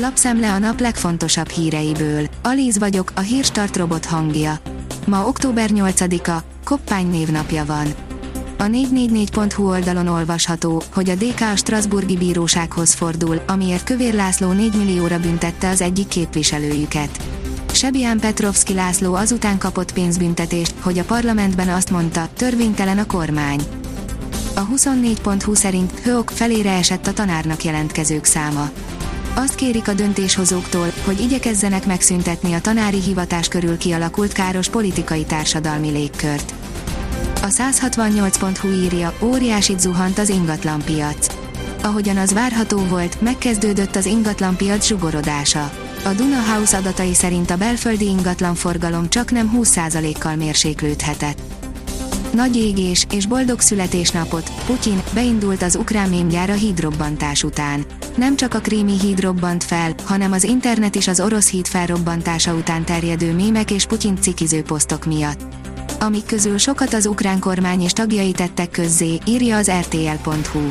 Lapszemle a nap legfontosabb híreiből. Alíz vagyok, a hírstart robot hangja. Ma október 8-a, Koppány névnapja van. A 444.hu oldalon olvasható, hogy a DK a Strasburgi Bírósághoz fordul, amiért Kövér László 4 millióra büntette az egyik képviselőjüket. Sebián Petrovski László azután kapott pénzbüntetést, hogy a parlamentben azt mondta, törvénytelen a kormány. A 24.hu szerint Hőok felére esett a tanárnak jelentkezők száma. Azt kérik a döntéshozóktól, hogy igyekezzenek megszüntetni a tanári hivatás körül kialakult káros politikai társadalmi légkört. A 168.hu írja, óriásit zuhant az ingatlanpiac. Ahogyan az várható volt, megkezdődött az ingatlanpiac zsugorodása. A Duna House adatai szerint a belföldi ingatlanforgalom csak nem 20%-kal mérséklődhetett. Nagy égés és boldog születésnapot, Putyin, beindult az ukrán mémgyár a hídrobbantás után. Nem csak a krími híd fel, hanem az internet is az orosz híd felrobbantása után terjedő mémek és Putyin cikiző posztok miatt. Amik közül sokat az ukrán kormány és tagjai tettek közzé, írja az rtl.hu.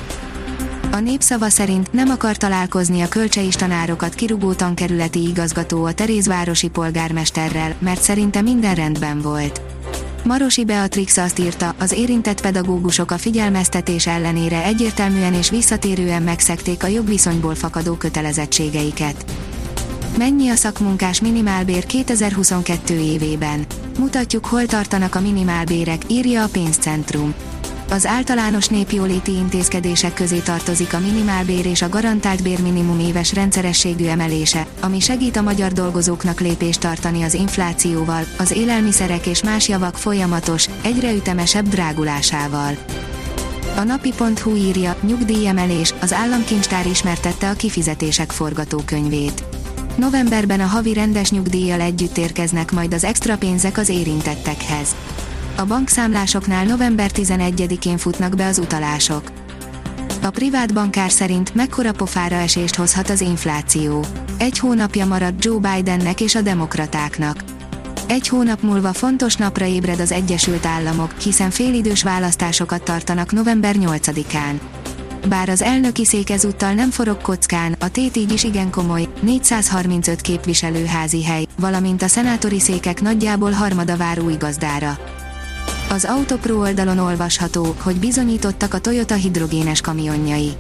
A népszava szerint nem akar találkozni a kölcseis tanárokat kirugó tankerületi igazgató a Terézvárosi polgármesterrel, mert szerinte minden rendben volt. Marosi Beatrix azt írta, az érintett pedagógusok a figyelmeztetés ellenére egyértelműen és visszatérően megszekték a jogviszonyból fakadó kötelezettségeiket. Mennyi a szakmunkás minimálbér 2022 évében? Mutatjuk, hol tartanak a minimálbérek, írja a pénzcentrum. Az általános népjóléti intézkedések közé tartozik a minimálbér és a garantált bérminimum éves rendszerességű emelése, ami segít a magyar dolgozóknak lépést tartani az inflációval, az élelmiszerek és más javak folyamatos, egyre ütemesebb drágulásával. A napi.hu írja, nyugdíjemelés, az államkincstár ismertette a kifizetések forgatókönyvét. Novemberben a havi rendes nyugdíjjal együtt érkeznek majd az extra pénzek az érintettekhez. A bankszámlásoknál november 11-én futnak be az utalások. A privát bankár szerint mekkora pofára esést hozhat az infláció. Egy hónapja maradt Joe Bidennek és a demokratáknak. Egy hónap múlva fontos napra ébred az Egyesült Államok, hiszen félidős választásokat tartanak november 8-án. Bár az elnöki szék ezúttal nem forog kockán, a tét így is igen komoly, 435 képviselőházi hely, valamint a szenátori székek nagyjából harmada vár új gazdára. Az Autopro oldalon olvasható, hogy bizonyítottak a Toyota hidrogénes kamionjai.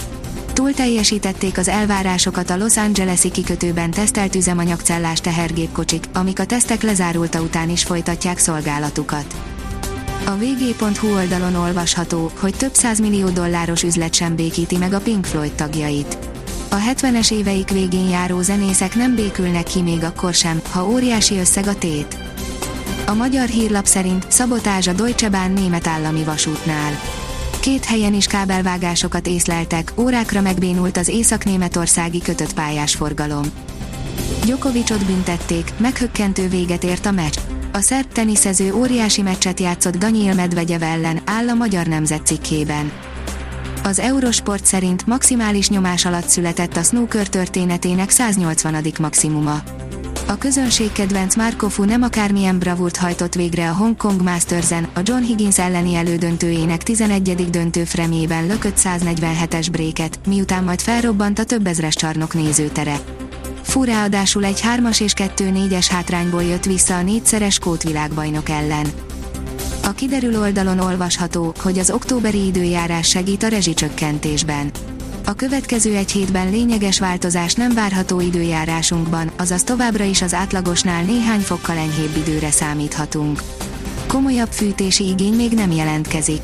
Túl teljesítették az elvárásokat a Los Angeles-i kikötőben tesztelt üzemanyagcellás tehergépkocsik, amik a tesztek lezárulta után is folytatják szolgálatukat. A vg.hu oldalon olvasható, hogy több millió dolláros üzlet sem békíti meg a Pink Floyd tagjait. A 70-es éveik végén járó zenészek nem békülnek ki még akkor sem, ha óriási összeg a tét. A magyar hírlap szerint szabotázs a Deutsche Bahn német állami vasútnál. Két helyen is kábelvágásokat észleltek, órákra megbénult az észak-németországi kötött pályás forgalom. Djokovicot büntették, meghökkentő véget ért a meccs. A szerb teniszező óriási meccset játszott Daniel Medvegyev ellen, áll a magyar nemzet cikkében. Az Eurosport szerint maximális nyomás alatt született a snooker történetének 180. maximuma. A közönség kedvenc Markofu nem akármilyen bravúrt hajtott végre a Hong Kong Masters-en, a John Higgins elleni elődöntőjének 11. döntő fremjében lökött 147-es bréket, miután majd felrobbant a több ezres csarnok nézőtere. Fúráadásul egy 3-as és 2-4-es hátrányból jött vissza a négyszeres kótvilágbajnok ellen. A kiderül oldalon olvasható, hogy az októberi időjárás segít a rezsicsökkentésben. A következő egy hétben lényeges változás nem várható időjárásunkban, azaz továbbra is az átlagosnál néhány fokkal enyhébb időre számíthatunk. Komolyabb fűtési igény még nem jelentkezik.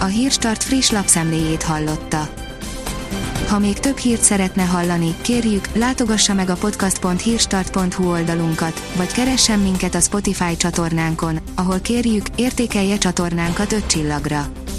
A Hírstart friss lapszemléjét hallotta. Ha még több hírt szeretne hallani, kérjük, látogassa meg a podcast.hírstart.hu oldalunkat, vagy keressen minket a Spotify csatornánkon, ahol kérjük, értékelje csatornánkat 5 csillagra.